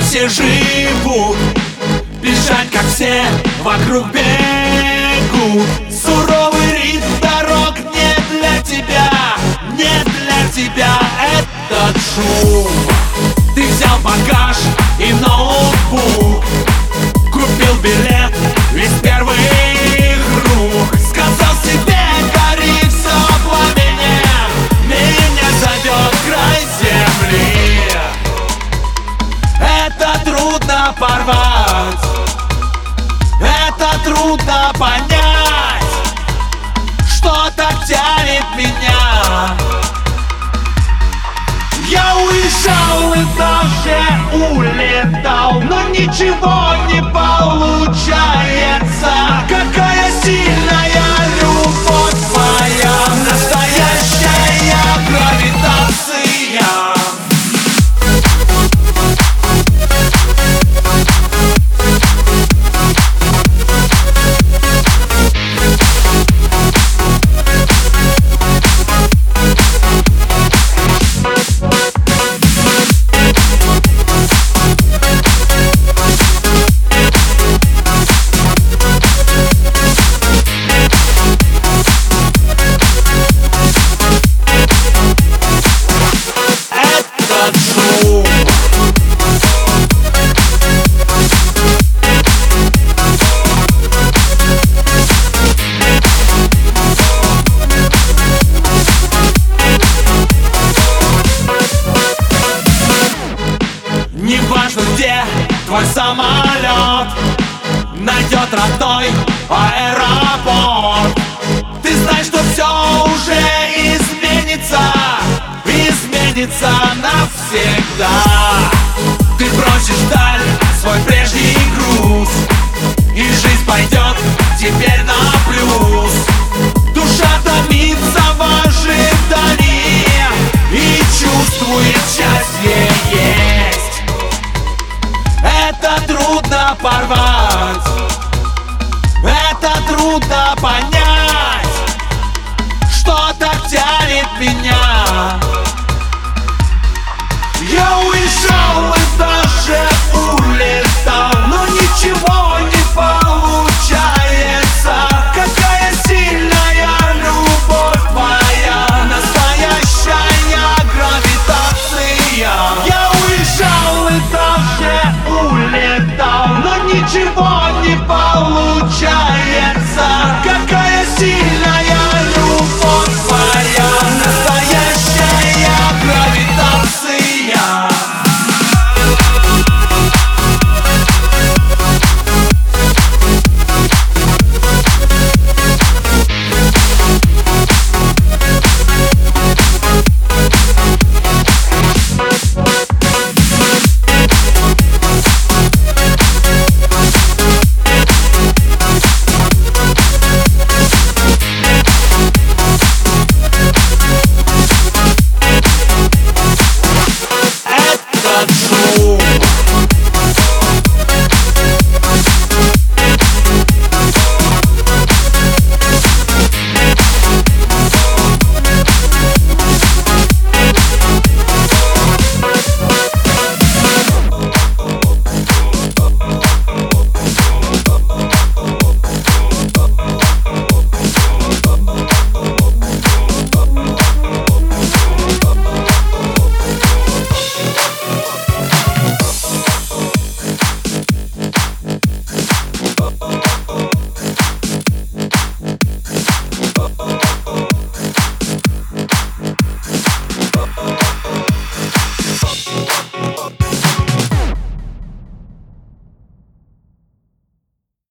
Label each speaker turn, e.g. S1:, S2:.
S1: все живут. Бежать, как все вокруг бегут. Суровый ритм дорог не для тебя Не для тебя. Этот шум. Ты взял багаж порвать. Это трудно понять. Что так тянет меня. Я уезжал и даже улетал Но ничего не получается твой самолет. Найдет родной аэропорт. Ты знаешь, что все уже изменится Изменится навсегда. Ты бросишь вдаль свой прежний груз И жизнь пойдет теперь на плюс. Душа томится в ожидании И чувствует zaparwać